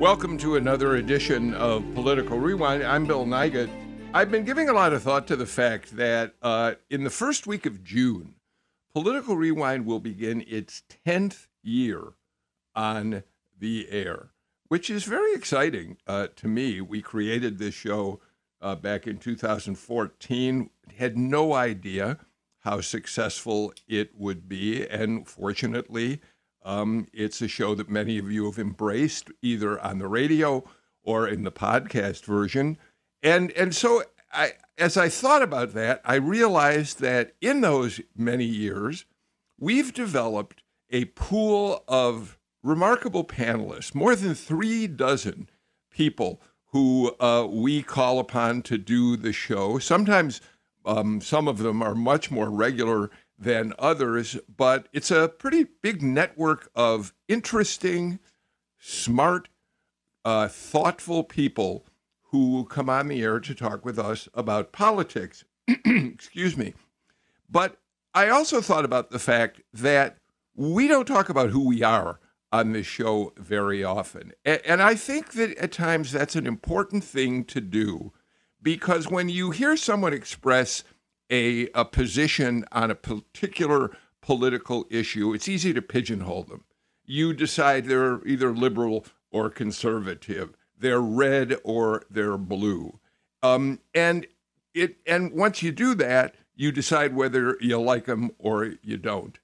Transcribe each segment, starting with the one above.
Welcome to another edition of Political Rewind. I'm Bill Nigut. I've been giving a lot of thought to the fact that uh, in the first week of June, Political Rewind will begin its 10th year on the air, which is very exciting uh, to me. We created this show uh, back in 2014, had no idea how successful it would be, and fortunately, um, it's a show that many of you have embraced, either on the radio or in the podcast version. And and so I, as I thought about that, I realized that in those many years, we've developed a pool of remarkable panelists, more than three dozen people who uh, we call upon to do the show. Sometimes um, some of them are much more regular than others, but it's a pretty big network of interesting, smart, uh, thoughtful people who come on the air to talk with us about politics. Excuse me. But I also thought about the fact that we don't talk about who we are on this show very often. And I think that at times that's an important thing to do because when you hear someone express a, a position on a particular political issue, it's easy to pigeonhole them. You decide they're either liberal or conservative, they're red or they're blue. Um, and it and once you do that, you decide whether you like them or you don't.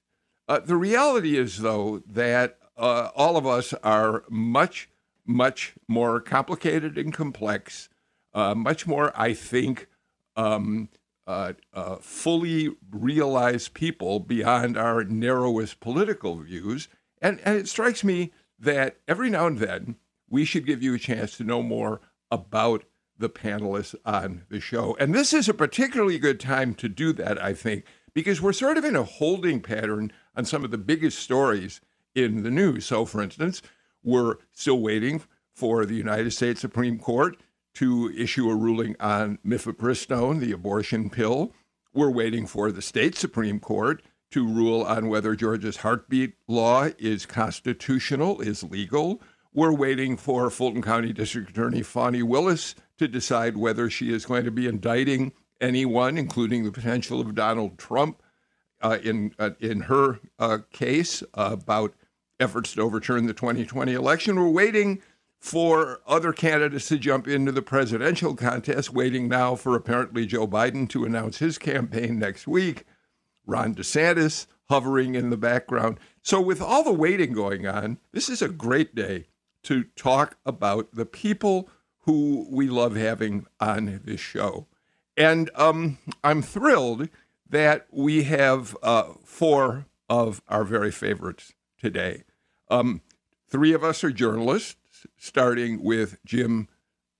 Uh, the reality is, though, that uh, all of us are much, much more complicated and complex, uh, much more, I think, um, uh, uh, fully realized people beyond our narrowest political views. And, and it strikes me that every now and then we should give you a chance to know more about the panelists on the show. And this is a particularly good time to do that, I think, because we're sort of in a holding pattern on some of the biggest stories in the news. So, for instance, we're still waiting for the United States Supreme Court to issue a ruling on mifepristone, the abortion pill. We're waiting for the state Supreme Court to rule on whether Georgia's heartbeat law is constitutional, is legal. We're waiting for Fulton County District Attorney Fani Willis to decide whether she is going to be indicting anyone, including the potential of Donald Trump, uh, in uh, in her uh, case about efforts to overturn the 2020 election. We're waiting for other candidates to jump into the presidential contest, waiting now for apparently Joe Biden to announce his campaign next week. Ron DeSantis hovering in the background. So, with all the waiting going on, this is a great day to talk about the people who we love having on this show. And um, I'm thrilled that we have uh, four of our very favorites today. Um, three of us are journalists starting with Jim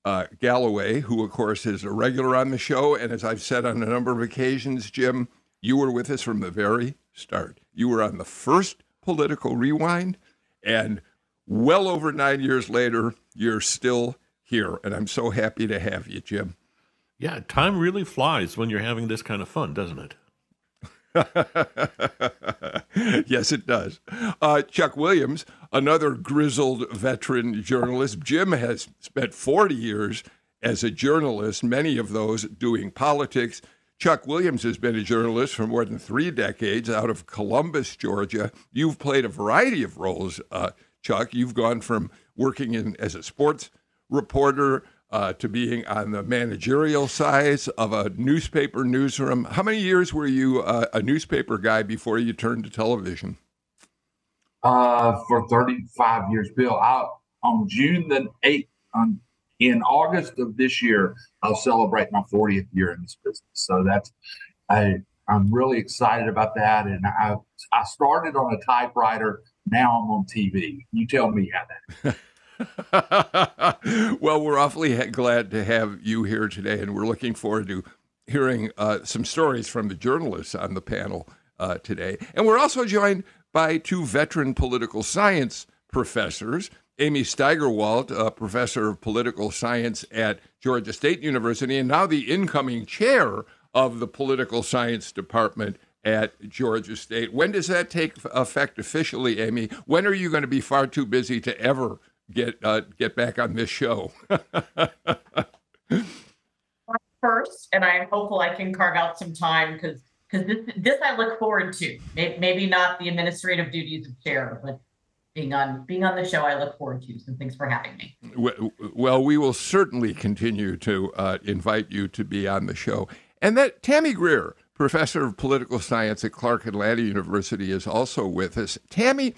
uh, Galloway, who, of course, is a regular on the show. And as I've said on a number of occasions, Jim, you were with us from the very start. You were on the first political rewind, and well over nine years later, you're still here. And I'm so happy to have you, Jim. Yeah, time really flies when you're having this kind of fun, doesn't it? yes, it does. Uh, Chuck Williams, another grizzled veteran journalist. Jim has spent 40 years as a journalist, many of those doing politics. Chuck Williams has been a journalist for more than three decades out of Columbus, Georgia. You've played a variety of roles, uh, Chuck. You've gone from working in as a sports reporter uh, to being on the managerial side of a newspaper newsroom. How many years were you uh, a newspaper guy before you turned to television? Uh, for 35 years, Bill. I, on June the 8th, on, in August of this year, I'll celebrate my 40th year in this business. So that's, I, I'm really excited about that. And I, I started on a typewriter now I'm on TV. You tell me how that. well, we're awfully glad to have you here today, and we're looking forward to hearing uh, some stories from the journalists on the panel uh, today. And we're also joined by two veteran political science professors. Amy Steigerwalt, a professor of political science at Georgia State University, and now the incoming chair of the political science department at Georgia State. When does that take effect officially, Amy? When are you going to be far too busy to ever get uh, get back on this show? First, and I am hopeful I can carve out some time because because this, this I look forward to. Maybe not the administrative duties of chair, but being on being on the show, I look forward to. So thanks for having me. Well, we will certainly continue to uh, invite you to be on the show. And that Tammy Greer, professor of political science at Clark Atlanta University, is also with us. Tammy,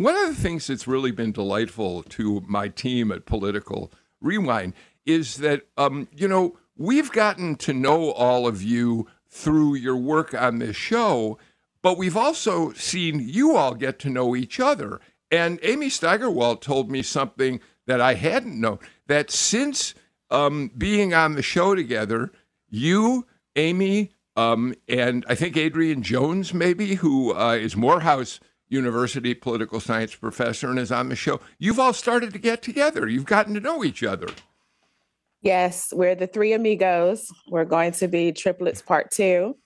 one of the things that's really been delightful to my team at Political Rewind is that um, you know we've gotten to know all of you through your work on this show, but we've also seen you all get to know each other. And Amy Steigerwalt told me something that I hadn't known that since um, being on the show together, you, Amy, um, and I think Adrienne Jones, maybe, who uh, is Morehouse University political science professor and is on the show, you've all started to get together. You've gotten to know each other. Yes, we're the three amigos. We're going to be triplets part two.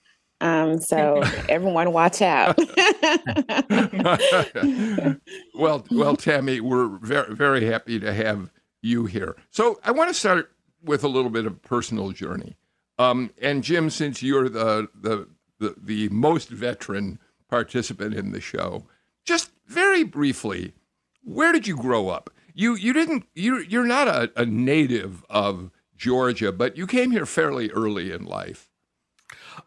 Um, so everyone watch out. well, well, Tammy, we're very, very happy to have you here. So I want to start with a little bit of personal journey. Um, and Jim, since you're the, the, the, the most veteran participant in the show, just very briefly, where did you grow up? You you didn't you you're not a, a native of Georgia, but you came here fairly early in life.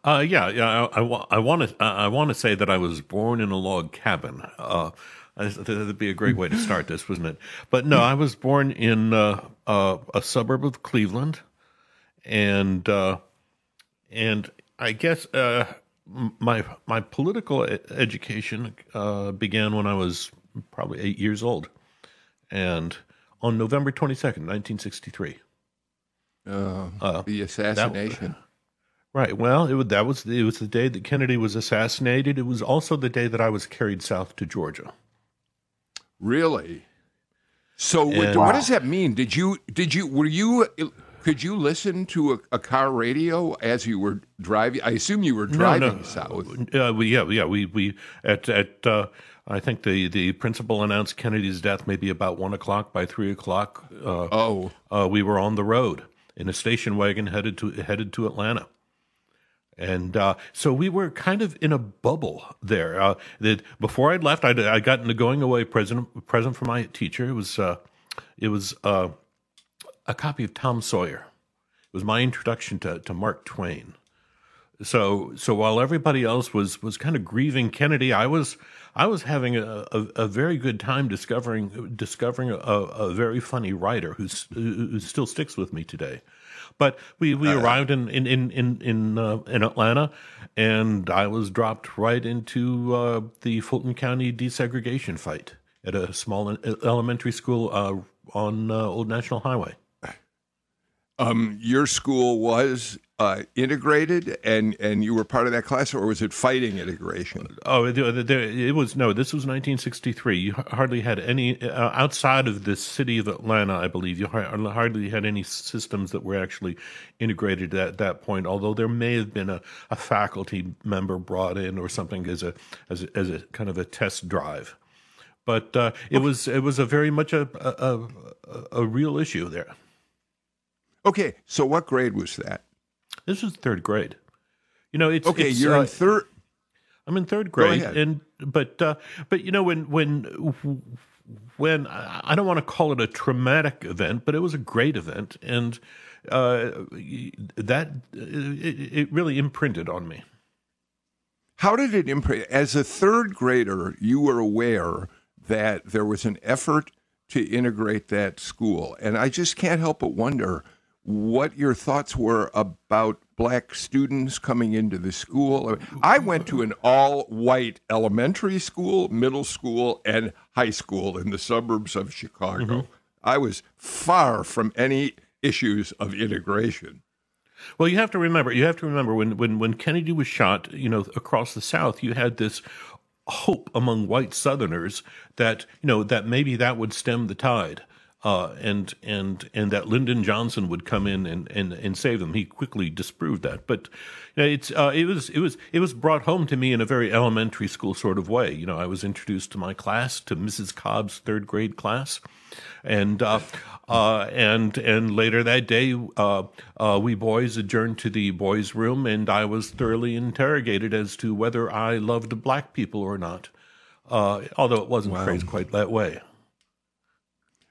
Uh, yeah, yeah. I, I, want to I want to say that I was born in a log cabin. Uh, that'd be a great way to start this, wouldn't it? But no, I was born in uh, uh a suburb of Cleveland, and uh, and I guess uh, my my political education began when I was probably eight years old, and on November twenty second, nineteen sixty three. Uh, the assassination. That, right. Well, it, that was it was the day that Kennedy was assassinated. It was also the day that I was carried south to Georgia. Really? So and, what, what, does that mean? Did you did you were you could you listen to a, a car radio as you were driving? I assume you were driving no, no. south. Uh, we, yeah, yeah. We we at at uh, I think the, the principal announced Kennedy's death maybe about one o'clock. By three o'clock, uh, oh, uh, we were on the road in a station wagon headed to headed to Atlanta. And uh, so we were kind of in a bubble there. Uh, that before I'd left, I'd, I'd gotten a going away present present from my teacher. It was uh, it was uh, a copy of Tom Sawyer. It was my introduction to, to Mark Twain. So so while everybody else was was kind of grieving Kennedy, I was I was having a, a, a very good time discovering discovering a, a very funny writer who's, who still sticks with me today. But we, we uh, arrived in in in in in, uh, in, Atlanta, and I was dropped right into uh, the Fulton County desegregation fight at a small elementary school uh, on uh, Old National Highway. Um, your school was uh, integrated, and and you were part of that class, or was it fighting integration? Oh, it, it was no. This was 1963. You hardly had any uh, outside of the city of Atlanta, I believe. You hardly had any systems that were actually integrated at that point. Although there may have been a, a faculty member brought in or something as a as a, as a kind of a test drive. But uh, it okay. was it was a very much a, a a real issue there. Okay, so what grade was that? This is third grade. You know, it's okay. It's, you're uh, in third. I'm in third grade, and but uh, but you know when when when I don't want to call it a traumatic event, but it was a great event, and uh, that it, it really imprinted on me. How did it imprint? As a third grader, you were aware that there was an effort to integrate that school, and I just can't help but wonder what your thoughts were about black students coming into the school. I went to an all white elementary school, middle school, and high school in the suburbs of Chicago. Mm-hmm. I was far from any issues of integration. Well, you have to remember. You have to remember when when when Kennedy was shot. You know, across the South, you had this hope among white Southerners that you know that maybe that would stem the tide. Uh, and and and that Lyndon Johnson would come in and, and, and save them. He quickly disproved that, but you know, it's uh, it was it was it was brought home to me in a very elementary school sort of way. You know, I was introduced to my class, to Mrs. Cobb's third grade class, and uh, uh, and and later that day, uh, uh, we boys adjourned to the boys' room, and I was thoroughly interrogated as to whether I loved black people or not. Uh, although it wasn't wow. phrased quite that way.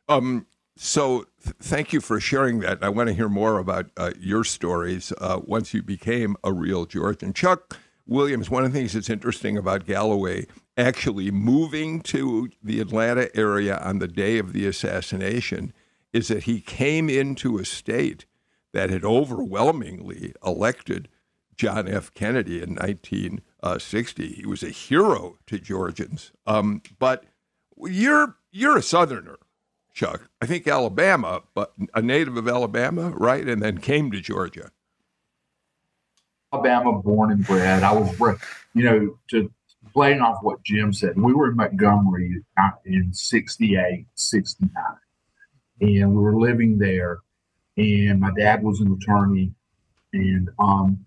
Um. So, th- thank you for sharing that. I want to hear more about uh, your stories uh, once you became a real Georgian. Chuck Williams. One of the things that's interesting about Galloway actually moving to the Atlanta area on the day of the assassination is that he came into a state that had overwhelmingly elected John F. Kennedy in 1960. He was a hero to Georgians. Um, but you're you're a Southerner, Chuck. I think Alabama, but a native of Alabama, right? And then came to Georgia. Alabama, born and bred. I was, you know, to playing off what Jim said. We were in Montgomery in 68, 69 and we were living there. And my dad was an attorney, and um,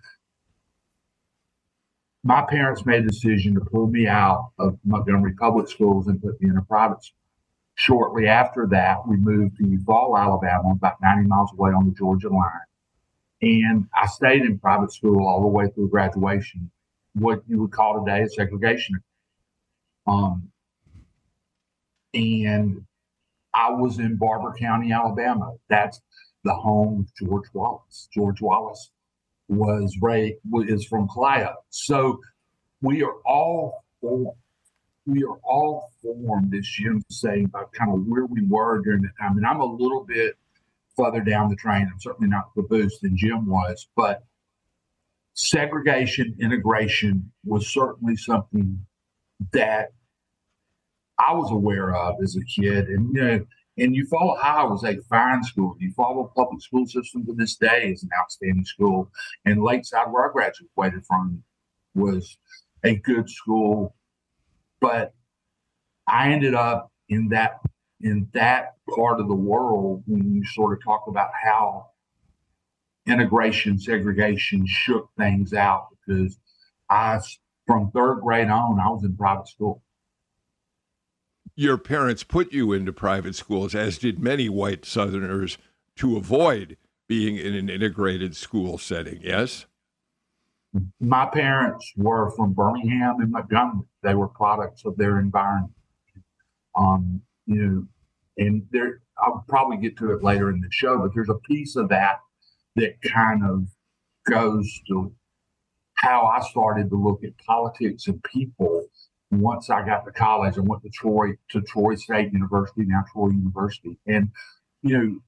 my parents made a decision to pull me out of Montgomery Public Schools and put me in a private school. Shortly after that, we moved to Eufaula, Alabama, about 90 miles away on the Georgia line. And I stayed in private school all the way through graduation, what you would call today a segregation. Um, and I was in Barbour County, Alabama. That's the home of George Wallace. George Wallace was Ray is from Clio. So we are all. We are all formed, as Jim saying, about kind of where we were during that time. And I'm a little bit further down the train. I'm certainly not the boost than Jim was, but segregation, integration was certainly something that I was aware of as a kid. And, you know, and Eufaula High was a fine school. Eufaula public school system to this day is an outstanding school. And Lakeside, where I graduated from, was a good school. But I ended up in that in that part of the world when you sort of talk about how integration segregation shook things out because I from third grade on I was in private school your parents put you into private schools, as did many white Southerners, to avoid being in an integrated school setting, yes? My parents were from Birmingham and Montgomery. They were products of their environment. Um, you know, and there I'll probably get to it later in the show, but there's a piece of that that kind of goes to how I started to look at politics and people once I got to college, I went to Troy to Troy State University, now Troy University, and you know,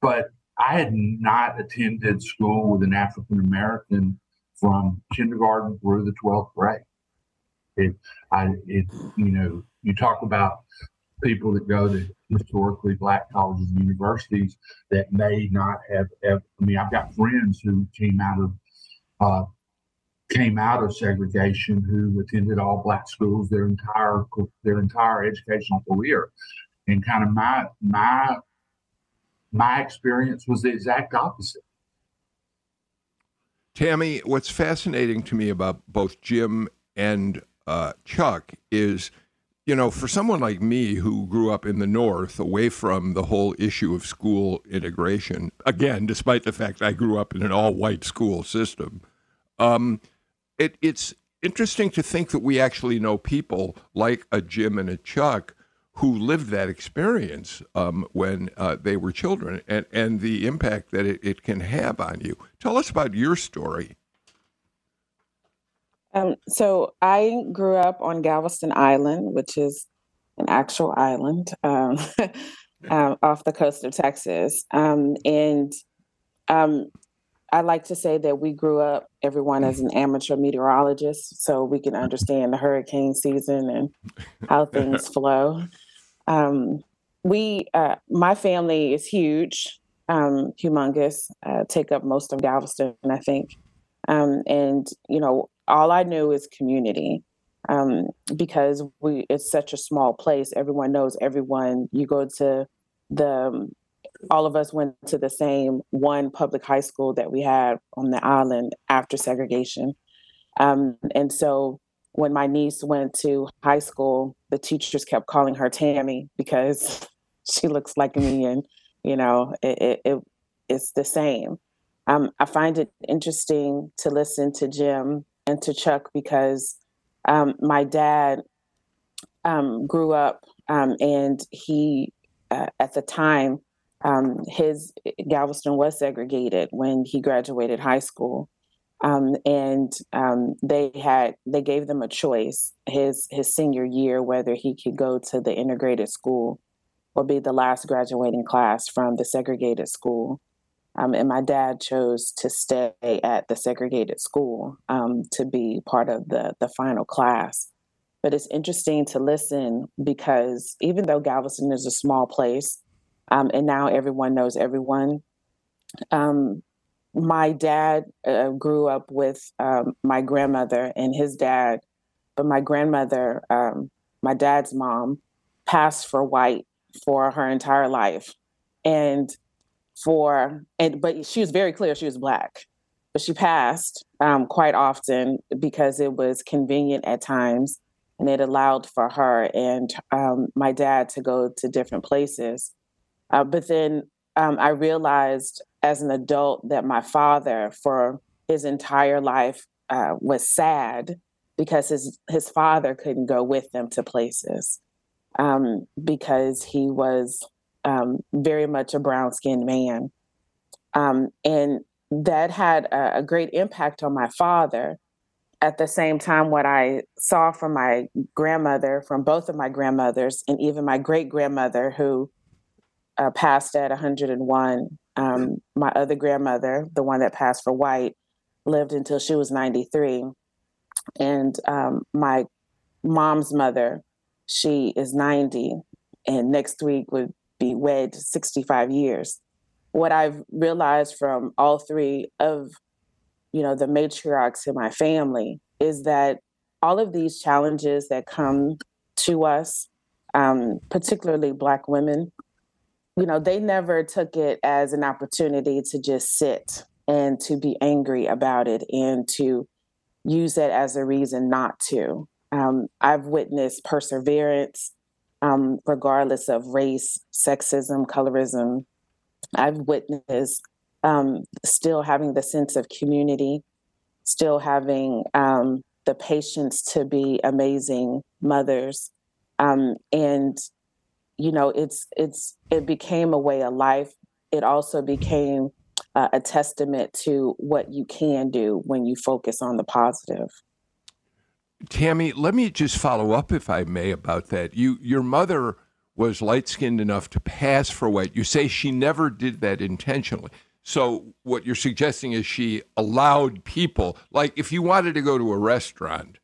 but I had not attended school with an African American from kindergarten through the twelfth grade. It, I, it, you know, you talk about people that go to historically black colleges and universities that may not have, have I mean, I've got friends who came out of uh, came out of segregation who attended all black schools their entire their entire educational career and kind of my my my experience was the exact opposite. Tammy what's fascinating to me about both jim and uh, chuck is you know for someone like me who grew up in the north away from the whole issue of school integration again despite the fact i grew up in an all-white school system um, it, it's interesting to think that we actually know people like a Jim and a Chuck who lived that experience um, when uh, they were children and, and the impact that it, it can have on you. Tell us about your story. Um, so I grew up on Galveston Island, which is an actual island um, um, off the coast of Texas. Um, and um, I like to say that we grew up, everyone as an amateur meteorologist, so we can understand the hurricane season and how things flow. Um, we, uh, my family is huge, um, humongous, uh, take up most of Galveston, I think. Um, and, you know, all I knew is community um, because we it's such a small place. Everyone knows everyone. You go to the um, all of us went to the same one public high school that we had on the island after segregation. Um, and so when my niece went to high school, the teachers kept calling her Tammy because she looks like me, and you know, it, it, it it's the same. Um, I find it interesting to listen to Jim and to Chuck because um, my dad um, grew up um, and he, uh, at the time, um, his Galveston was segregated when he graduated high school. Um, and um, they had they gave them a choice his his senior year whether he could go to the integrated school or be the last graduating class from the segregated school. Um, and my dad chose to stay at the segregated school um, to be part of the the final class. But it's interesting to listen because even though Galveston is a small place, um, and now everyone knows everyone. Um, my dad uh, grew up with um, my grandmother and his dad, but my grandmother, um, my dad's mom, passed for white for her entire life, and for and but she was very clear she was black, but she passed um, quite often because it was convenient at times and it allowed for her and um, my dad to go to different places. Uh, but then um, I realized as an adult that my father, for his entire life, uh, was sad because his his father couldn't go with them to places um, because he was um, very much a brown skinned man, um, and that had a, a great impact on my father. At the same time, what I saw from my grandmother, from both of my grandmothers, and even my great grandmother, who uh, passed at 101. Um, my other grandmother, the one that passed for white, lived until she was 93. And um, my mom's mother, she is 90, and next week would be wed 65 years. What I've realized from all three of, you know, the matriarchs in my family is that all of these challenges that come to us, um, particularly Black women, you know, they never took it as an opportunity to just sit and to be angry about it and to use it as a reason not to. Um, I've witnessed perseverance, um, regardless of race, sexism, colorism. I've witnessed um, still having the sense of community, still having um, the patience to be amazing mothers, um, and you know it's it's it became a way of life. It also became uh, a testament to what you can do when you focus on the positive. Tammy let me just follow up if i may about that. You your mother was light skinned enough to pass for white you say she never did that intentionally. So what you're suggesting is she allowed people like if you wanted to go to a restaurant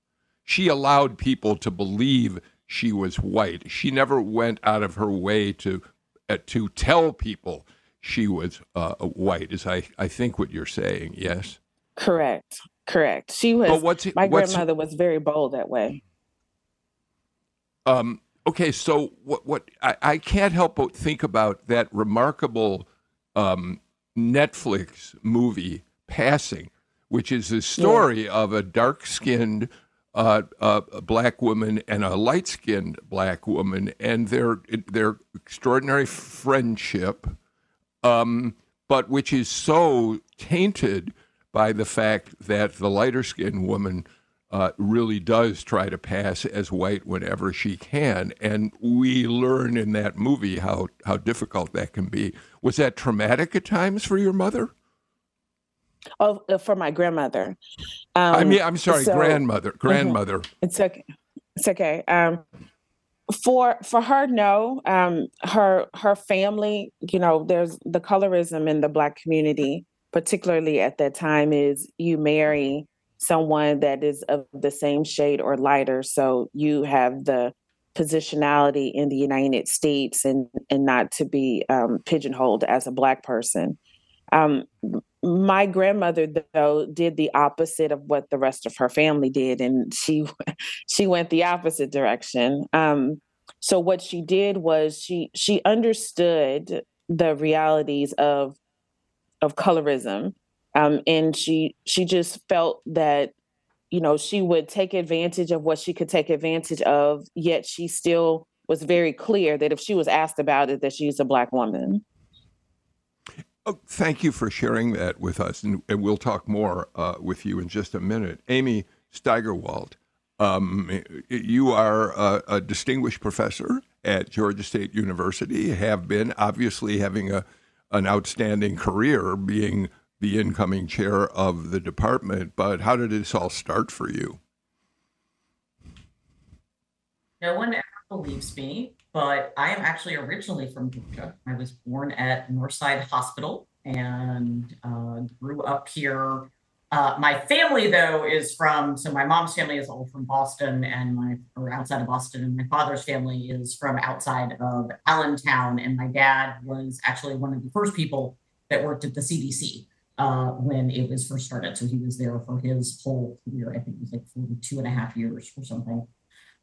she allowed people to believe she was white. She never went out of her way to uh, to tell people she was uh, white. Is I I think what you're saying? Yes. Correct. Correct. She was. But what's, my what's, grandmother was very bold that way. Um. Okay. So what? What? I, I can't help but think about that remarkable um, Netflix movie, Passing, which is the story yeah. of a dark-skinned uh, a black woman and a light skinned black woman and their their extraordinary friendship, um, but which is so tainted by the fact that the lighter skinned woman uh, really does try to pass as white whenever she can. And we learn in that movie how, how difficult that can be. Was that traumatic at times for your mother? Oh, uh, for my grandmother. Um, I mean, I'm sorry, so, grandmother. Mm-hmm. Grandmother. Mm-hmm. It's okay. It's okay. Um, for for her, no. Um, her her family. You know, there's the colorism in the black community. particularly at that time, is you marry someone that is of the same shade or lighter. So you have the positionality in the United States and and not to be um, pigeonholed as a black person. Um, my grandmother though did the opposite of what the rest of her family did, and she she went the opposite direction. Um, so what she did was she she understood the realities of of colorism, um, and she she just felt that you know she would take advantage of what she could take advantage of, yet she still was very clear that if she was asked about it, that she's a black woman. Oh, thank you for sharing that with us, and, and we'll talk more uh, with you in just a minute. Amy Steigerwalt, um, you are a, a, distinguished professor at Georgia State University, have been obviously having a an outstanding career being the incoming chair of the department. But how did this all start for you? No one ever believes me but I am actually originally from Georgia. I was born at Northside Hospital and uh, grew up here. Uh, my family, though, is from so my mom's family is all from Boston, and my or outside of Boston, and my father's family is from outside of Allentown. And my dad was actually one of the first people that worked at the CDC uh, when it was first started. So he was there for his whole career. I think it was like 42 and a half years or something.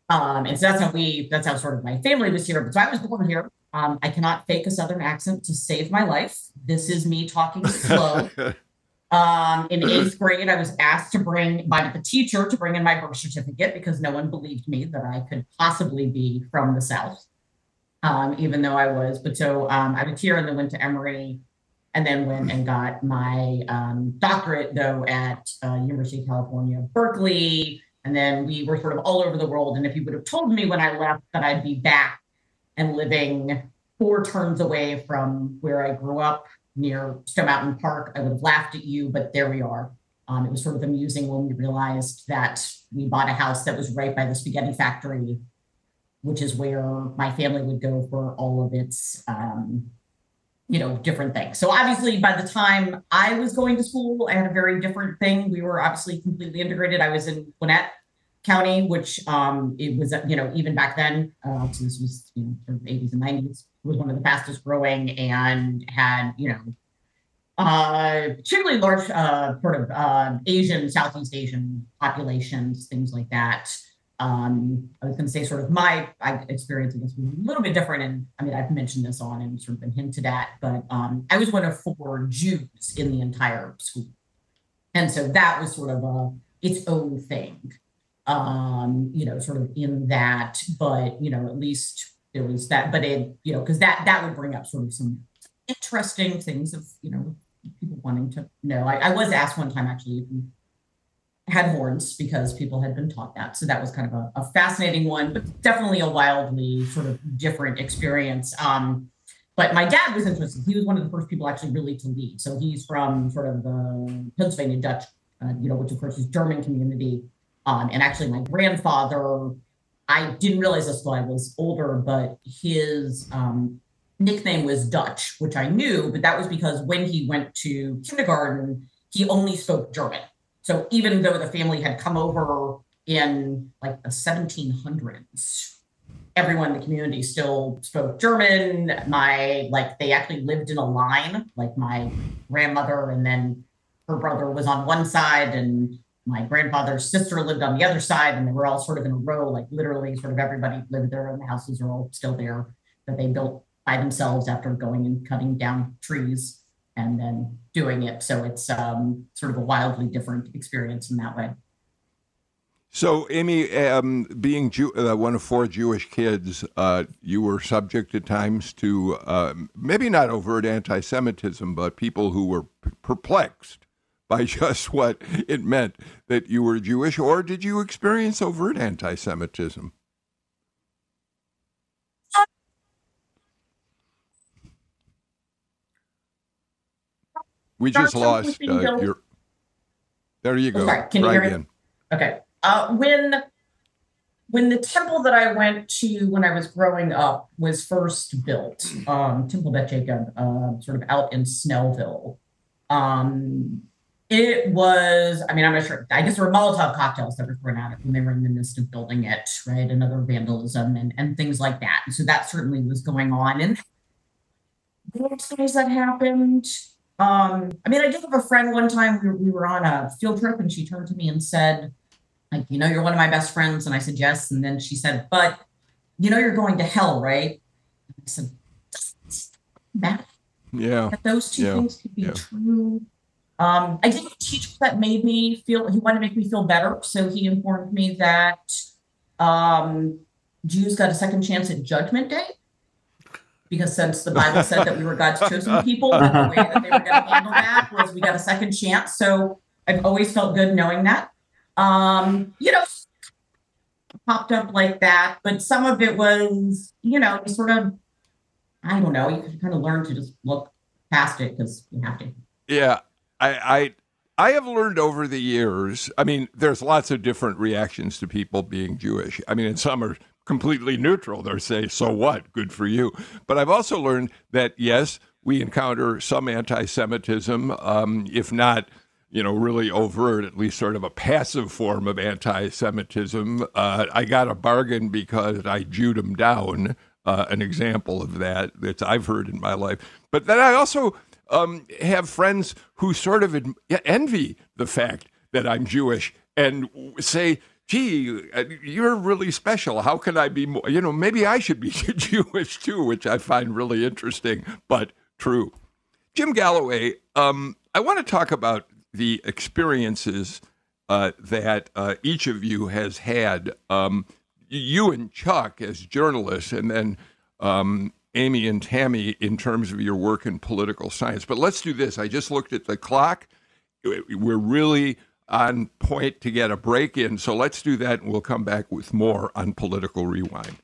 Um, and so that's how we, that's how sort of my family was here. But so I was born here. Um, I cannot fake a Southern accent to save my life. This is me talking slow. um, in eighth grade, I was asked to bring by the teacher to bring in my birth certificate because no one believed me that I could possibly be from the South, um, even though I was. But so um, I was here and then went to Emory and then went and got my um, doctorate, though, at uh, University of California, Berkeley and then we were sort of all over the world. And if you would have told me when I left that I'd be back and living four turns away from where I grew up near Stone Mountain Park, I would have laughed at you, but there we are. Um, it was sort of amusing when we realized that we bought a house that was right by the spaghetti factory, which is where my family would go for all of its um, you know, different things. So obviously, by the time I was going to school, I had a very different thing. We were obviously completely integrated. I was in Gwinnett County, which um, it was, you know, even back then, uh, so this was you know, of 80s and 90s, was one of the fastest growing and had, you know, uh, particularly large uh, sort of uh, Asian, Southeast Asian populations, things like that um, I was going to say sort of my experience, I guess, was a little bit different. And I mean, I've mentioned this on and sort of been hinted at, but um, I was one of four Jews in the entire school. And so that was sort of a its own thing, um, you know, sort of in that, but, you know, at least there was that, but it, you know, because that, that would bring up sort of some interesting things of, you know, people wanting to know. I, I was asked one time actually if you had horns because people had been taught that. So that was kind of a, a fascinating one, but definitely a wildly sort of different experience. Um, but my dad was interested. He was one of the first people actually really to lead. So he's from sort of the Pennsylvania Dutch, uh, you know, which of course is German community. Um, and actually, my grandfather, I didn't realize this until I was older, but his um, nickname was Dutch, which I knew, but that was because when he went to kindergarten, he only spoke German. So even though the family had come over in like the 1700s, everyone in the community still spoke German. My like they actually lived in a line, like my grandmother and then her brother was on one side and my grandfather's sister lived on the other side and they were all sort of in a row, like literally sort of everybody lived there and the houses are all still there that they built by themselves after going and cutting down trees and then doing it. So it's um, sort of a wildly different experience in that way. So, Amy, um, being Jew- uh, one of four Jewish kids, uh, you were subject at times to uh, maybe not overt anti Semitism, but people who were p- perplexed by just what it meant that you were Jewish, or did you experience overt anti Semitism? We just lost uh, your. There you go. Sorry. Can you hear me? Okay. Uh, when when the temple that I went to when I was growing up was first built, um, Temple Bet Jacob, uh, sort of out in Snellville, Um, it was, I mean, I'm not sure. I guess there were Molotov cocktails that were thrown at it when they were in the midst of building it, right? And other vandalism and, and things like that. And so that certainly was going on. And what things that happened. Um, I mean, I did have a friend one time, we, we were on a field trip and she turned to me and said, like, you know, you're one of my best friends. And I said, yes. And then she said, but you know, you're going to hell, right? I said, that Yeah. that those two Yeah, things could be yeah. true. Um, I did have a teacher that made me feel he wanted to make me feel better, so he informed me that um, Jews got a second chance at Judgment Day. Because since the Bible said that we were God's chosen people, and the way that they were going to handle that was we got a second chance. So I've always felt good knowing that. Um, you know, popped up like that, but some of it was, you know, you sort of I don't know. You kind of learn to just look past it because you have to. Yeah, I, I I have learned over the years. I mean, there's lots of different reactions to people being Jewish. I mean, and some are completely neutral. They say, "So what? Good for you." But I've also learned that yes, we encounter some anti-Semitism, um, if not. You know, really overt, at least sort of a passive form of anti Semitism. Uh, I got a bargain because I Jewed him down, uh, an example of that that I've heard in my life. But then I also um, have friends who sort of en- envy the fact that I'm Jewish and say, gee, uh, you're really special. How can I be more? You know, maybe I should be Jewish too, which I find really interesting, but true. Jim Galloway, um, I want to talk about the experiences uh, that uh, each of you has had. Um, you and Chuck as journalists, and then um, Amy and Tammy in terms of your work in political science. But let's do this. I just looked at the clock. We're really on point to get a break in. So let's do that, and we'll come back with more on Political Rewind.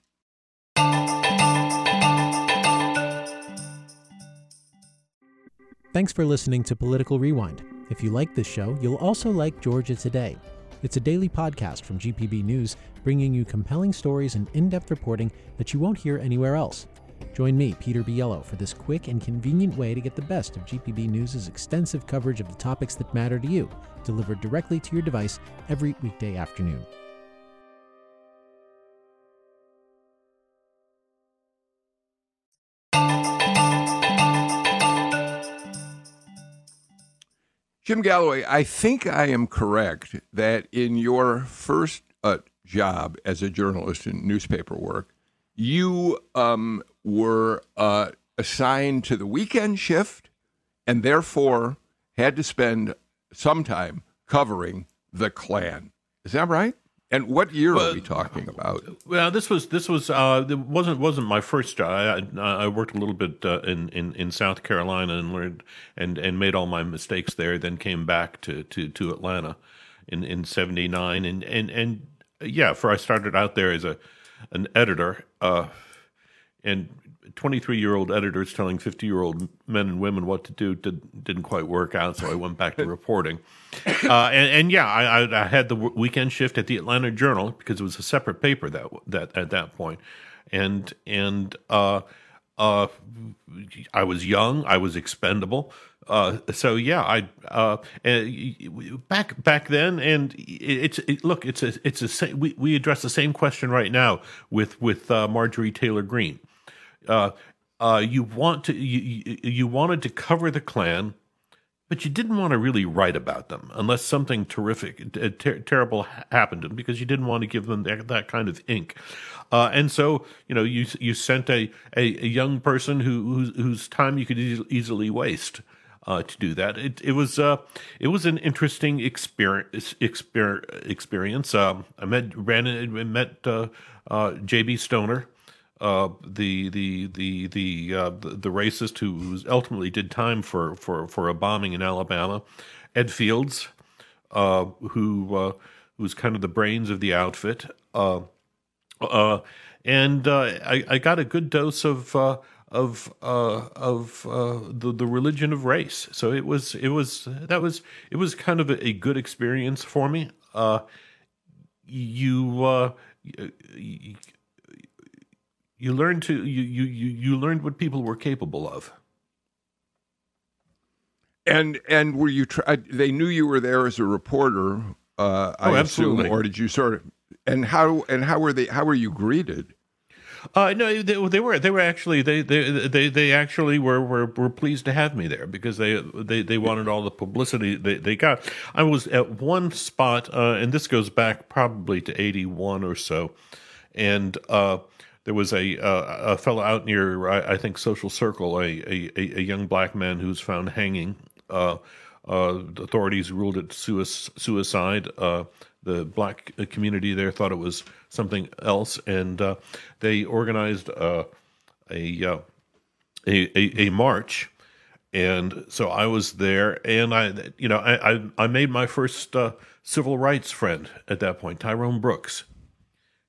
Thanks for listening to Political Rewind. If you like this show, you'll also like Georgia Today. It's a daily podcast from GPB News, bringing you compelling stories and in depth reporting that you won't hear anywhere else. Join me, Peter Biello, for this quick and convenient way to get the best of GPB News' extensive coverage of the topics that matter to you, delivered directly to your device every weekday afternoon. Jim Galloway, I think I am correct that in your first uh, job as a journalist in newspaper work, you um, were uh, assigned to the weekend shift and therefore had to spend some time covering the Klan. Is that right? And what year are we talking about? Well, this was this was uh, it wasn't wasn't my first job. I, I worked a little bit uh, in, in in South Carolina and learned and and made all my mistakes there. Then came back to to to Atlanta in in '79 and and and yeah, for I started out there as a an editor. Uh, and 23 year old editors telling 50 year old men and women what to do did, didn't quite work out, so I went back to reporting. Uh, and, and yeah, I, I, had the weekend shift at the Atlanta Journal because it was a separate paper that that at that point, and and uh, uh, I was young, I was expendable. Uh, so yeah, I uh, back back then, and it's it, look, it's a it's a we we address the same question right now with with uh, Marjorie Taylor Greene. Uh, uh, you want to you, you wanted to cover the Klan, but you didn't want to really write about them unless something terrific, uh, ter- terrible happened to them because you didn't want to give them that, that kind of ink. Uh, and so, you know, you you sent a, a, a young person who whose, whose time you could e- easily waste uh, to do that. It it was uh, it was an interesting experience. Exper- experience. Um, I met ran met uh, uh, J.B. Stoner. Uh, the the the the, uh, the racist who ultimately did time for, for, for a bombing in Alabama, Ed Fields, uh, who uh, who's kind of the brains of the outfit, uh, uh, and I, I got a good dose of of of the the religion of race. So it was it was that was it was kind of a, a good experience for me. You. You, you learned to you, you you you learned what people were capable of. And and were you? Try, they knew you were there as a reporter. Uh, I Oh, assume, absolutely. or did you sort of? And how and how were they? How were you greeted? Uh, no, they, they were they were actually they they they, they actually were, were were pleased to have me there because they they, they wanted all the publicity they, they got. I was at one spot, uh, and this goes back probably to eighty one or so, and uh, there was a uh, a fellow out near I, I think Social Circle, a, a a young black man who was found hanging. Uh, uh, the authorities ruled it sui- suicide. Uh, the black community there thought it was something else, and uh, they organized uh, a, a, a a march. And so I was there, and I, you know, I I, I made my first civil rights friend at that point, Tyrone Brooks.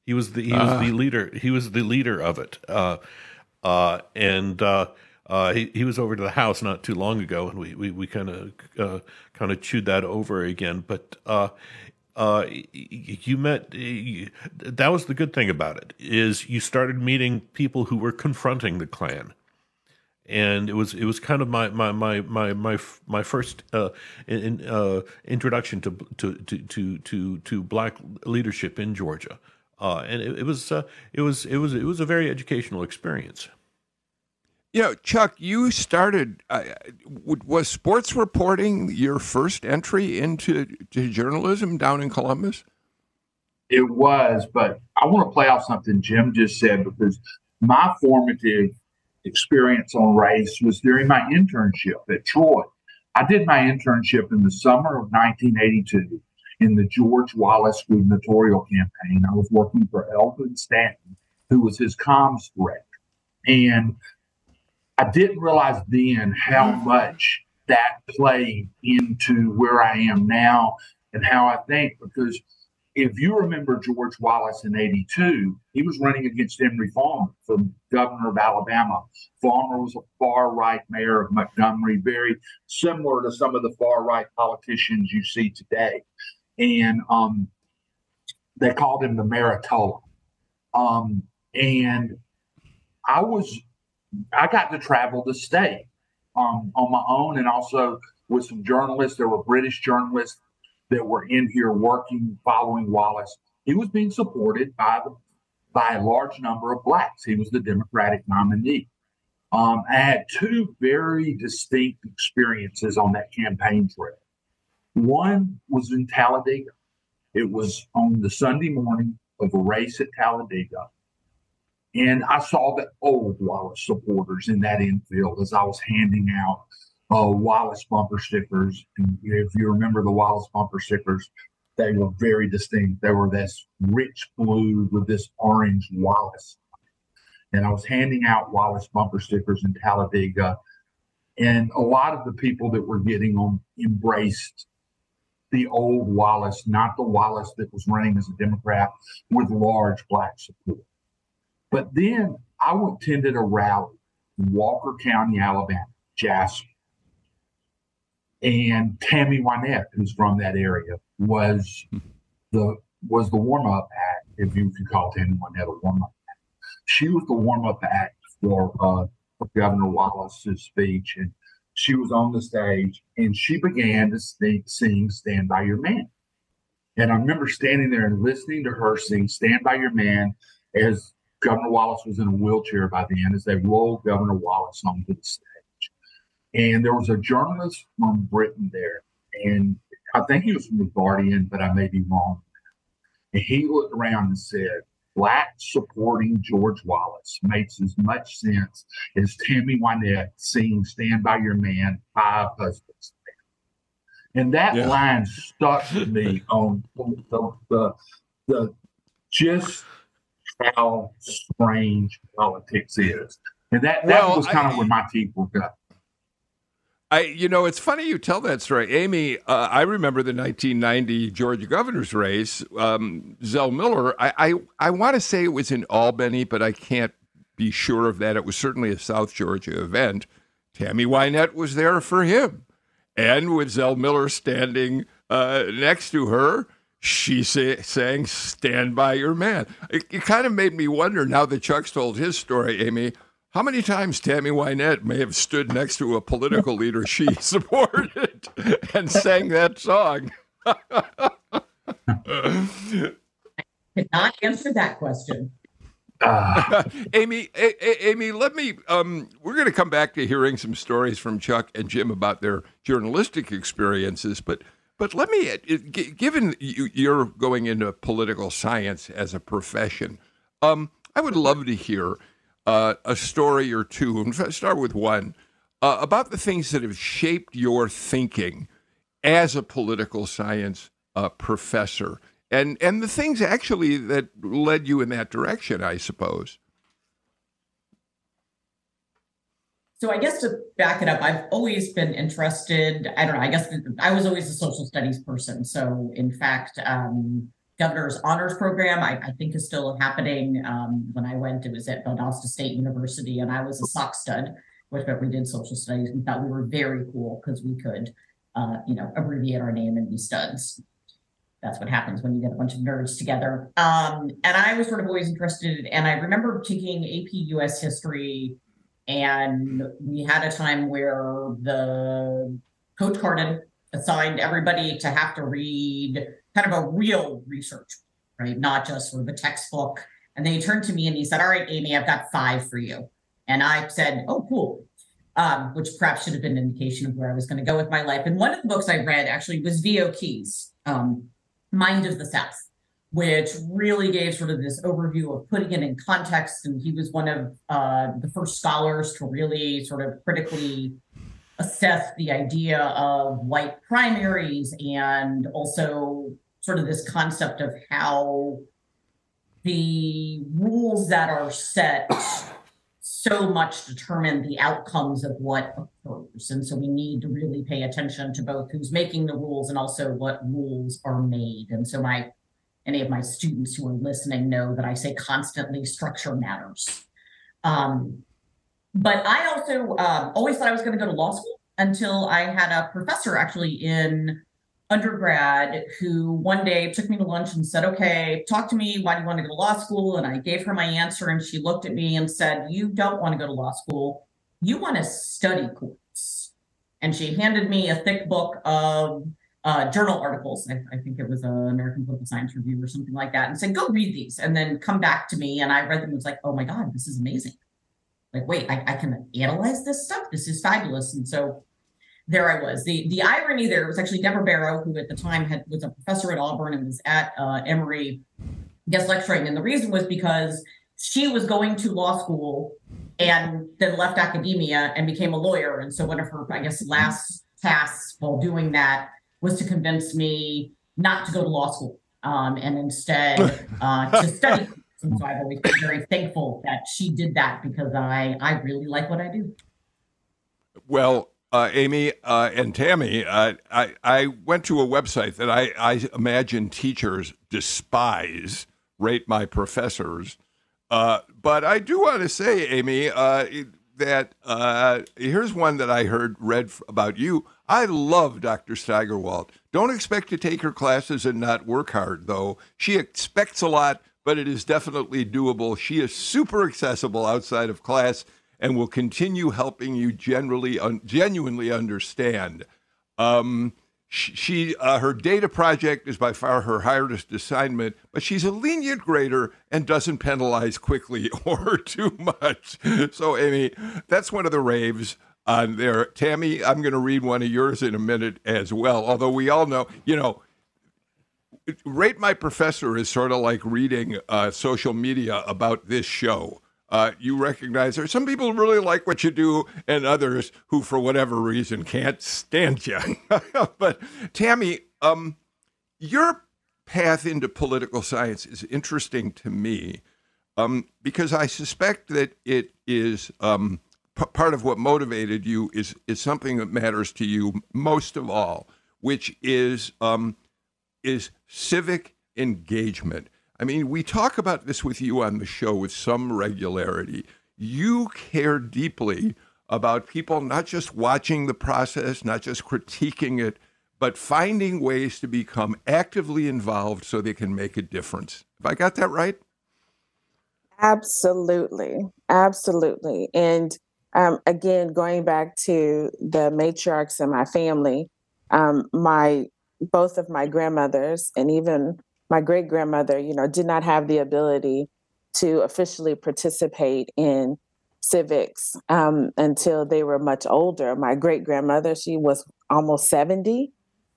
He was the he was the leader. He was the leader of it, uh, uh, and uh, uh, he he was over to the house not too long ago, and we we, we kind of uh, kind of chewed that over again. But uh, uh, you met that was the good thing about it is you started meeting people who were confronting the Klan and it was it was kind of my my my my my, my first uh, in, uh, introduction to, to to to to to black leadership in Georgia, uh, and it, it was uh, it was it was it was a very educational experience. You know, Chuck, you started. Uh, was sports reporting your first entry into to journalism down in Columbus? It was, but I want to play off something Jim just said because my formative experience on race was during my internship at Troy. I did my internship in the summer of 1982 in the George Wallace gubernatorial campaign. I was working for Elvin Stanton, who was his comms director. And I didn't realize then how much that played into where I am now and how I think because if you remember George Wallace in 82, he was running against Emory Folmar for governor of Alabama. Folmar was a far right mayor of Montgomery, very similar to some of the far right politicians you see today. And um, they called him the Maritolo. Um, and I was, I got to travel the state um, on my own and also with some journalists. There were British journalists that were in here working, following Wallace. He was being supported by the by a large number of blacks. He was the Democratic nominee. Um, I had two very distinct experiences on that campaign trail. One was in Talladega. It was on the Sunday morning of a race at Talladega. And I saw the old Wallace supporters in that infield as I was handing out uh, Wallace bumper stickers. And if you remember the Wallace bumper stickers, they were very distinct. They were this rich blue with this orange Wallace. And I was handing out Wallace bumper stickers in Talladega. And a lot of the people that were getting them embraced the old Wallace, not the Wallace that was running as a Democrat with large black support. But then I attended a rally in Walker County, Alabama, Jasper. And Tammy Wynette, who's from that area, was the was the warm up act, if you could call Tammy Wynette a warm up act. She was the warm up act for, uh, Governor Wallace's speech, and she was on the stage and she began to sing, "Stand by Your Man." And I remember standing there and listening to her sing "Stand by Your Man" as Governor Wallace was in a wheelchair by then, as they rolled Governor Wallace onto the stage. And there was a journalist from Britain there, and I think he was from the Guardian, but I may be wrong. And he looked around and said, Black supporting George Wallace makes as much sense as Tammy Wynette singing Stand By Your Man, Five Husbands. And that Yeah. line stuck with me on the, the, the just how strange politics is. And that, that Well, was kind I- of where my teeth were cut. I, you know, it's funny you tell that story, Amy. Uh, I remember the 1990 Georgia governor's race. Um, Zell Miller. I, I, I want to say it was in Albany, but I can't be sure of that. It was certainly a South Georgia event. Tammy Wynette was there for him, and with Zell Miller standing uh, next to her, she say, sang "Stand by Your Man." It, it kind of made me wonder now that Chuck's told his story, Amy How many times Tammy Wynette may have stood next to a political leader she supported and sang that song? I cannot answer that question. Uh, Amy, A- A- Amy, let me. Um, we're going to come back to hearing some stories from Chuck and Jim about their journalistic experiences, but but let me. uh, Given you, you're going into political science as a profession, um, I would love to hear uh, a story or two. Fact, start with one uh, about the things that have shaped your thinking as a political science uh, professor, and and the things actually that led you in that direction, I suppose. So I guess to back it up, I've always been interested. I don't know. I guess I was always a social studies person. So in fact, um, governor's honors program, I, I think is still happening. Um, when I went, it was at Valdosta State University, and I was a sock stud, which meant we did social studies. We thought we were very cool because we could, uh, you know, abbreviate our name and be studs. That's what happens when you get a bunch of nerds together. Um, and I was sort of always interested, and I remember taking AP US history and we had a time where the coach Carden assigned everybody to have to read kind of a real research, right? Not just sort of a textbook. And then he turned to me and he said, All right, Amy, I've got five for you. And I said, Oh, cool. Um, which perhaps should have been an indication of where I was going to go with my life. And one of the books I read actually was V.O. Key's, um, Mind of the South which really gave sort of this overview of putting it in context. And he was one of uh, the first scholars to really sort of critically assess the idea of white primaries and also sort of this concept of how the rules that are set so much determine the outcomes of what occurs. And so we need to really pay attention to both who's making the rules and also what rules are made. And so my any of my students who are listening know that I say constantly structure matters. Um, but I also um, always thought I was going to go to law school until I had a professor actually in undergrad who one day took me to lunch and said, Okay, talk to me. Why do you want to go to law school? And I gave her my answer, and she looked at me and said, You don't want to go to law school. You want to study courts. And she handed me a thick book of uh, journal articles. I, I think it was an American Political Science Review or something like that, and said, "Go read these," and then come back to me. And I read them. and was like, "Oh my god, this is amazing! Like, wait, I, I can analyze this stuff. This is fabulous." And so there I was. the The irony there was actually Deborah Barrow, who at the time had was a professor at Auburn and was at uh, Emory guest lecturing, and the reason was because she was going to law school and then left academia and became a lawyer. And so one of her, I guess, last tasks while doing that was to convince me not to go to law school um, and instead uh, to study. And so I've always been very thankful that she did that because I I really like what I do. Well, uh, Amy uh, and Tammy, uh, I, I went to a website that I, I imagine teachers despise, rate my professors. Uh, but I do want to say, Amy, uh, that uh, here's one that I heard read about you. I love Dr. Steigerwalt. Don't expect to take her classes and not work hard, though. She expects a lot, but it is definitely doable. She is super accessible outside of class and will continue helping you generally un- genuinely understand. Um, sh- she uh, her data project is by far her hardest assignment, but she's a lenient grader and doesn't penalize quickly or too much. So, Amy, that's one of the raves on there. Tammy, I'm going to read one of yours in a minute as well. Although we all know, you know, rate my professor is sort of like reading uh, social media about this show. Uh, you recognize there some people who really like what you do, and others who, for whatever reason, can't stand you. but Tammy, um, your path into political science is interesting to me um, because I suspect that it is um, p- part of what motivated you is is something that matters to you most of all, which is um, is civic engagement. I mean, we talk about this with you on the show with some regularity. You care deeply about people not just watching the process, not just critiquing it, but finding ways to become actively involved so they can make a difference. Have I got that right? Absolutely. Absolutely. And um, again, going back to the matriarchs in my family, um, my both of my grandmothers and even my great grandmother, you know, did not have the ability to officially participate in civics um, until they were much older. My great grandmother, she was almost 70.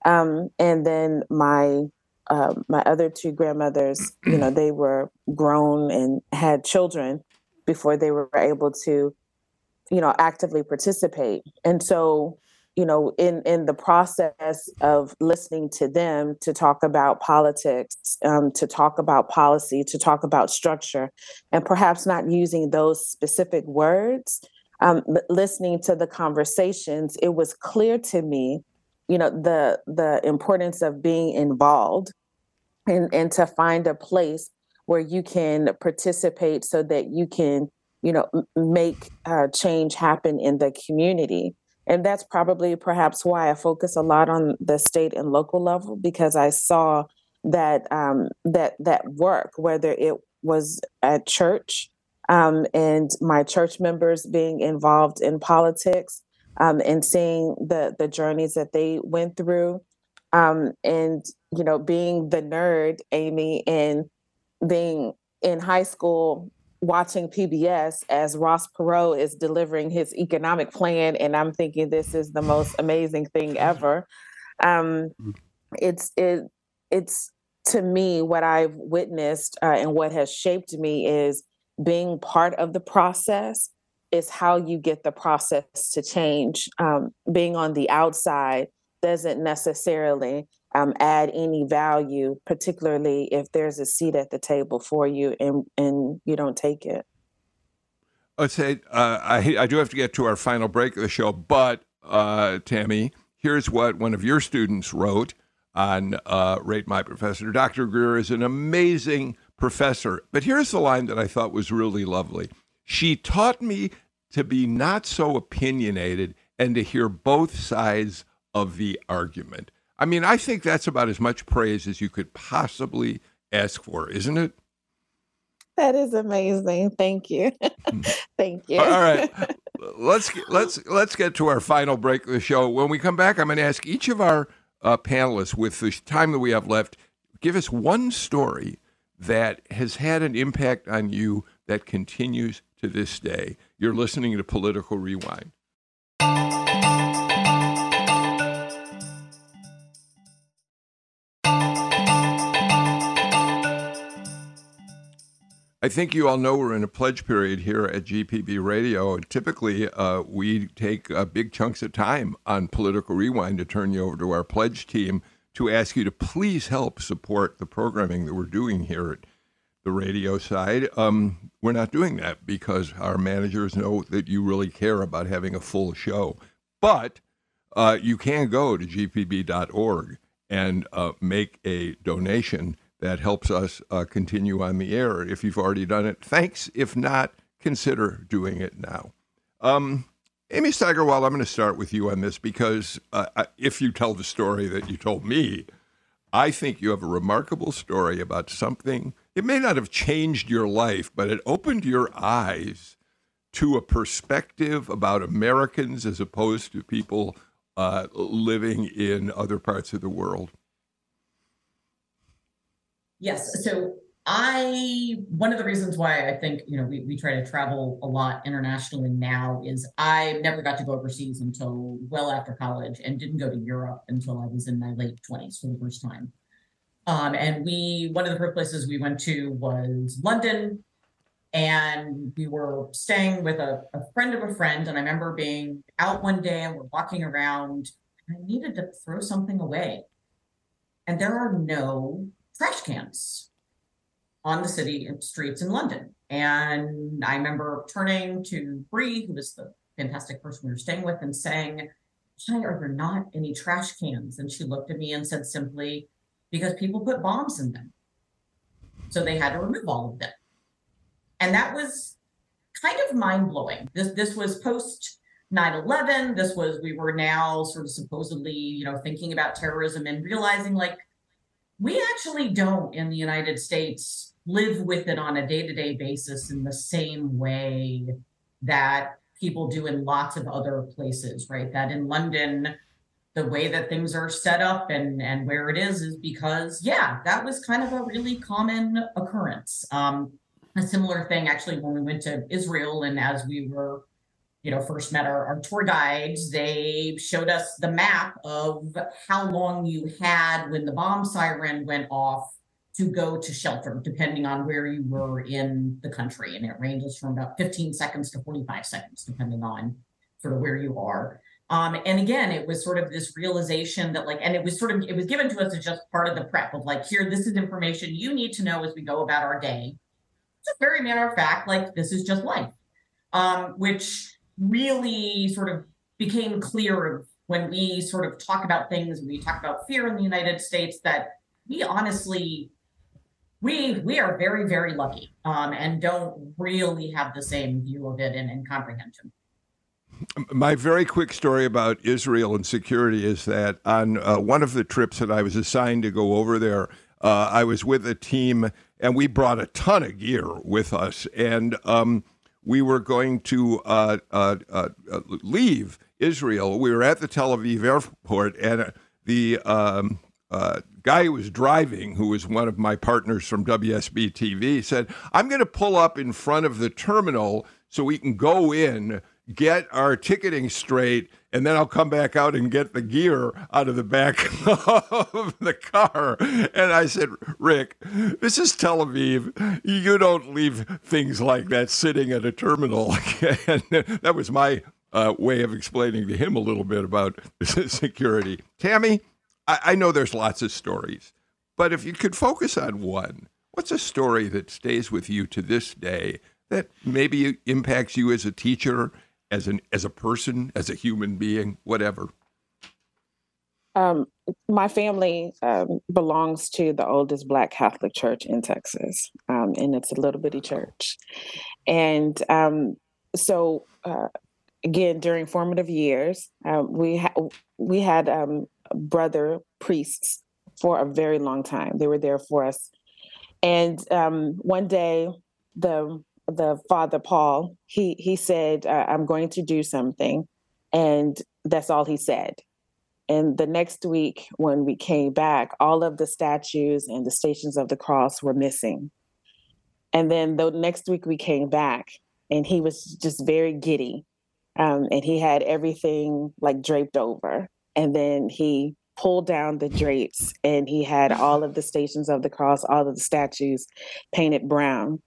Um, and then my uh, my other two grandmothers, you know, they were grown and had children before they were able to, you know, actively participate. And so you know in in the process of listening to them to talk about politics um, to talk about policy to talk about structure and perhaps not using those specific words um, listening to the conversations it was clear to me you know the the importance of being involved and and to find a place where you can participate so that you can you know make uh, change happen in the community and that's probably perhaps why I focus a lot on the state and local level because I saw that um, that that work, whether it was at church um, and my church members being involved in politics um, and seeing the the journeys that they went through, um, and you know being the nerd, Amy, and being in high school watching PBS as Ross Perot is delivering his economic plan, and I'm thinking this is the most amazing thing ever. Um, mm. it's it it's to me what I've witnessed uh, and what has shaped me is being part of the process is how you get the process to change. Um, being on the outside doesn't necessarily um, add any value, particularly if there's a seat at the table for you and and you don't take it. Let's say uh, I I do have to get to our final break of the show, but uh, Tammy, here's what one of your students wrote on uh, Rate My Professor. Dr. Greer is an amazing professor, but here's the line that I thought was really lovely. She taught me to be not so opinionated and to hear both sides of the argument. I mean, I think that's about as much praise as you could possibly ask for, isn't it? That is amazing. Thank you. Hmm. Thank you. All right. Let's let's let's get to our final break of the show. When we come back, I'm going to ask each of our uh, panelists, with the time that we have left, give us one story that has had an impact on you that continues to this day. You're listening to Political Rewind. I think you all know we're in a pledge period here at GPB Radio. And typically, uh, we take uh, big chunks of time on Political Rewind to turn you over to our pledge team to ask you to please help support the programming that we're doing here at the radio side. Um, we're not doing that because our managers know that you really care about having a full show. But uh, you can go to gpb.org and uh, make a donation that helps us uh, continue on the air. If you've already done it, thanks. If not, consider doing it now. Um, Amy Steigerwalt, I'm going to start with you on this because uh, if you tell the story that you told me, I think you have a remarkable story about something. It may not have changed your life, but it opened your eyes to a perspective about Americans as opposed to people uh, living in other parts of the world. Yes. So I one of the reasons why I think you know we, we try to travel a lot internationally now is I never got to go overseas until well after college and didn't go to Europe until I was in my late 20s for the first time. Um, and we one of the first places we went to was London and we were staying with a, a friend of a friend and I remember being out one day and we're walking around and I needed to throw something away. And there are no trash cans on the city streets in London. And I remember turning to Bree, who was the fantastic person we were staying with, and saying, Why are there not any trash cans? And she looked at me and said simply, Because people put bombs in them. So they had to remove all of them. And that was kind of mind blowing. This this was post 9-11. This was we were now sort of supposedly, you know, thinking about terrorism and realizing like we actually don't in the United States live with it on a day to day basis in the same way that people do in lots of other places, right? That in London, the way that things are set up and and where it is is because yeah, that was kind of a really common occurrence. Um, a similar thing actually when we went to Israel and as we were you know first met our, our tour guides. They showed us the map of how long you had when the bomb siren went off to go to shelter depending on where you were in the country. And it ranges from about 15 seconds to 45 seconds depending on sort of where you are. Um, and again it was sort of this realization that like and it was sort of it was given to us as just part of the prep of like here this is information you need to know as we go about our day. Just very matter of fact like this is just life. Um, which really sort of became clear when we sort of talk about things, when we talk about fear in the United States, that we honestly we we are very very lucky um, and don't really have the same view of it and, and comprehension. My very quick story about Israel and security is that on uh, one of the trips that I was assigned to go over there, uh, I was with a team and we brought a ton of gear with us. And um, we were going to uh, uh, uh, uh, leave Israel. We were at the Tel Aviv airport, and uh, the um, uh, guy who was driving, who was one of my partners from WSB TV, said, I'm going to pull up in front of the terminal so we can go in get our ticketing straight, and then I'll come back out and get the gear out of the back of the car. And I said, Rick, this is Tel Aviv. You don't leave things like that sitting at a terminal. and that was my uh, way of explaining to him a little bit about security. Tammy, I, I know there's lots of stories, but if you could focus on one, what's a story that stays with you to this day that maybe impacts you as a teacher as an as a person, as a human being, whatever? Um, my family um, belongs to the oldest Black Catholic church in Texas, um, and it's a little bitty church. And um, so, uh, again, during formative years, uh, we ha- we had um, brother priests for a very long time. They were there for us, and um, one day the the father Paul, he he said, uh, "I'm going to do something," and that's all he said. And the next week, when we came back, all of the statues and the stations of the cross were missing. And then the next week we came back, and he was just very giddy, um, and he had everything like draped over. And then he pulled down the drapes, and he had all of the stations of the cross, all of the statues painted brown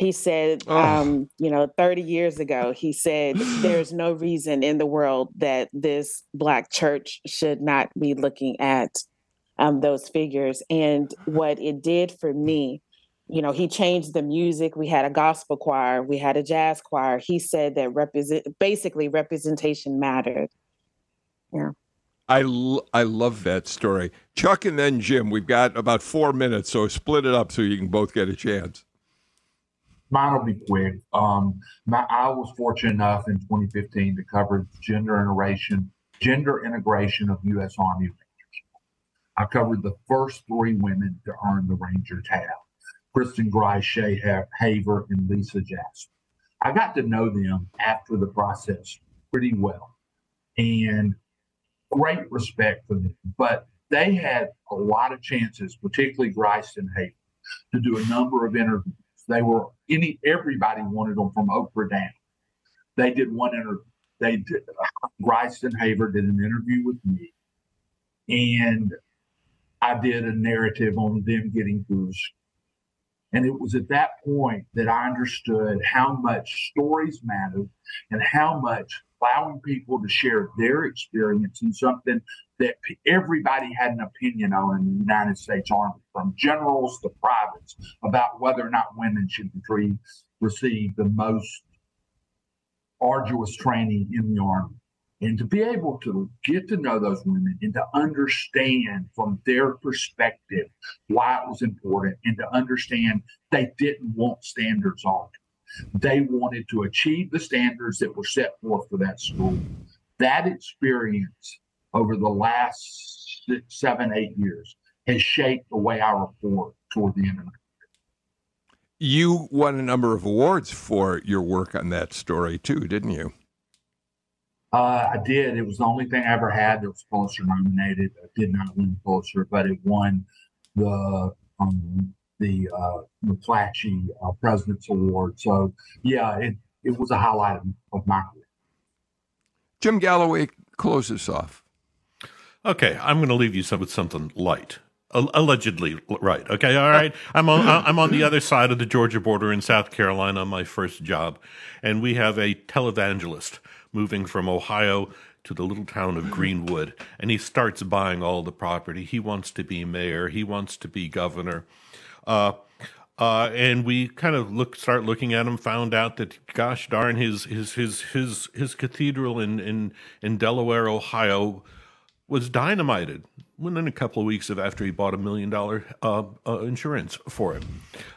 he said, oh. um, you know, 30 years ago, he said, there's no reason in the world that this Black church should not be looking at um, those figures. And what it did for me, you know, he changed the music. We had a gospel choir, we had a jazz choir. He said that represent basically representation mattered. Yeah. I, l- I love that story. Chuck and then Jim, we've got about four minutes, so split it up so you can both get a chance. Mine will be quick. Um, my, I was fortunate enough in 2015 to cover gender integration, gender integration of U.S. Army Rangers. I covered the first three women to earn the Ranger tab: Kristen Griest, Shaye Haver, and Lisa Jaster. I got to know them after the process pretty well, and great respect for them. But they had a lot of chances, particularly Griest and Haver, to do a number of interviews they were any everybody wanted them from Oprah down. They did one interview. They did. Uh, Haver did an interview with me, and I did a narrative on them getting through and it was at that point that I understood how much stories mattered and how much allowing people to share their experience in something that everybody had an opinion on in the United States Army, from generals to privates, about whether or not women should receive the most arduous training in the Army. And to be able to get to know those women and to understand from their perspective why it was important and to understand they didn't want standards altered. They wanted to achieve the standards that were set forth for that school. That experience over the last six, seven, eight years has shaped the way I report toward the my You won a number of awards for your work on that story too, didn't you? Uh, I did. It was the only thing I ever had that was Pulitzer nominated. I did not win Pulitzer, but it won the um, the uh, McClatchy uh, President's Award. So yeah, it it was a highlight of, of my career. Jim Galloway, closes off. Okay, I'm going to leave you some, with something light. Allegedly right. Okay, all right. I'm on. I'm on the other side of the Georgia border in South Carolina my first job, and we have a televangelist moving from Ohio to the little town of Greenwood, and he starts buying all the property. He wants to be mayor. He wants to be governor. Uh, uh, and we kind of look, start looking at him. Found out that, gosh darn, his his his his his cathedral in in in Delaware, Ohio, was dynamited within a couple of weeks of after he bought a million dollar uh, uh, insurance for it.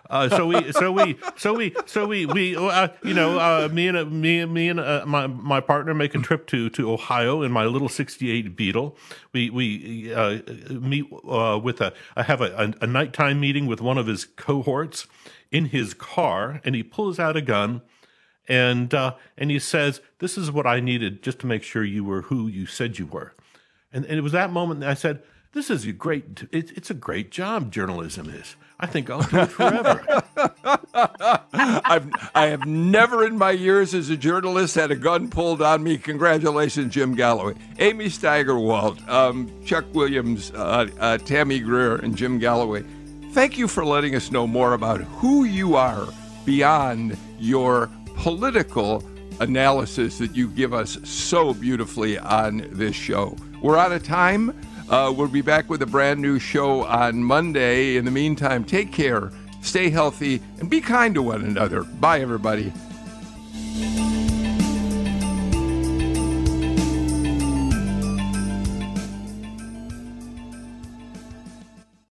Uh, so we, so we, so we, so we, we, uh, you know, uh, me and uh, me, and me and my my partner make a trip to to Ohio in my little '68 Beetle. We we meet with a I have a, a nighttime meeting with one of his cohorts in his car, and he pulls out a gun and uh, and he says, "This is what I needed just to make sure you were who you said you were." And, and it was that moment that I said, "This is a great. It, it's a great job. Journalism is. I think I'll do it forever." I've I have never in my years as a journalist had a gun pulled on me. Congratulations, Jim Galloway, Amy Steigerwalt, um, Chuck Williams, uh, uh, Tammy Greer, and Jim Galloway. Thank you for letting us know more about who you are beyond your political analysis that you give us so beautifully on this show. We're out of time. Uh, we'll be back with a brand new show on Monday. In the meantime, take care, stay healthy, and be kind to one another. Bye, everybody.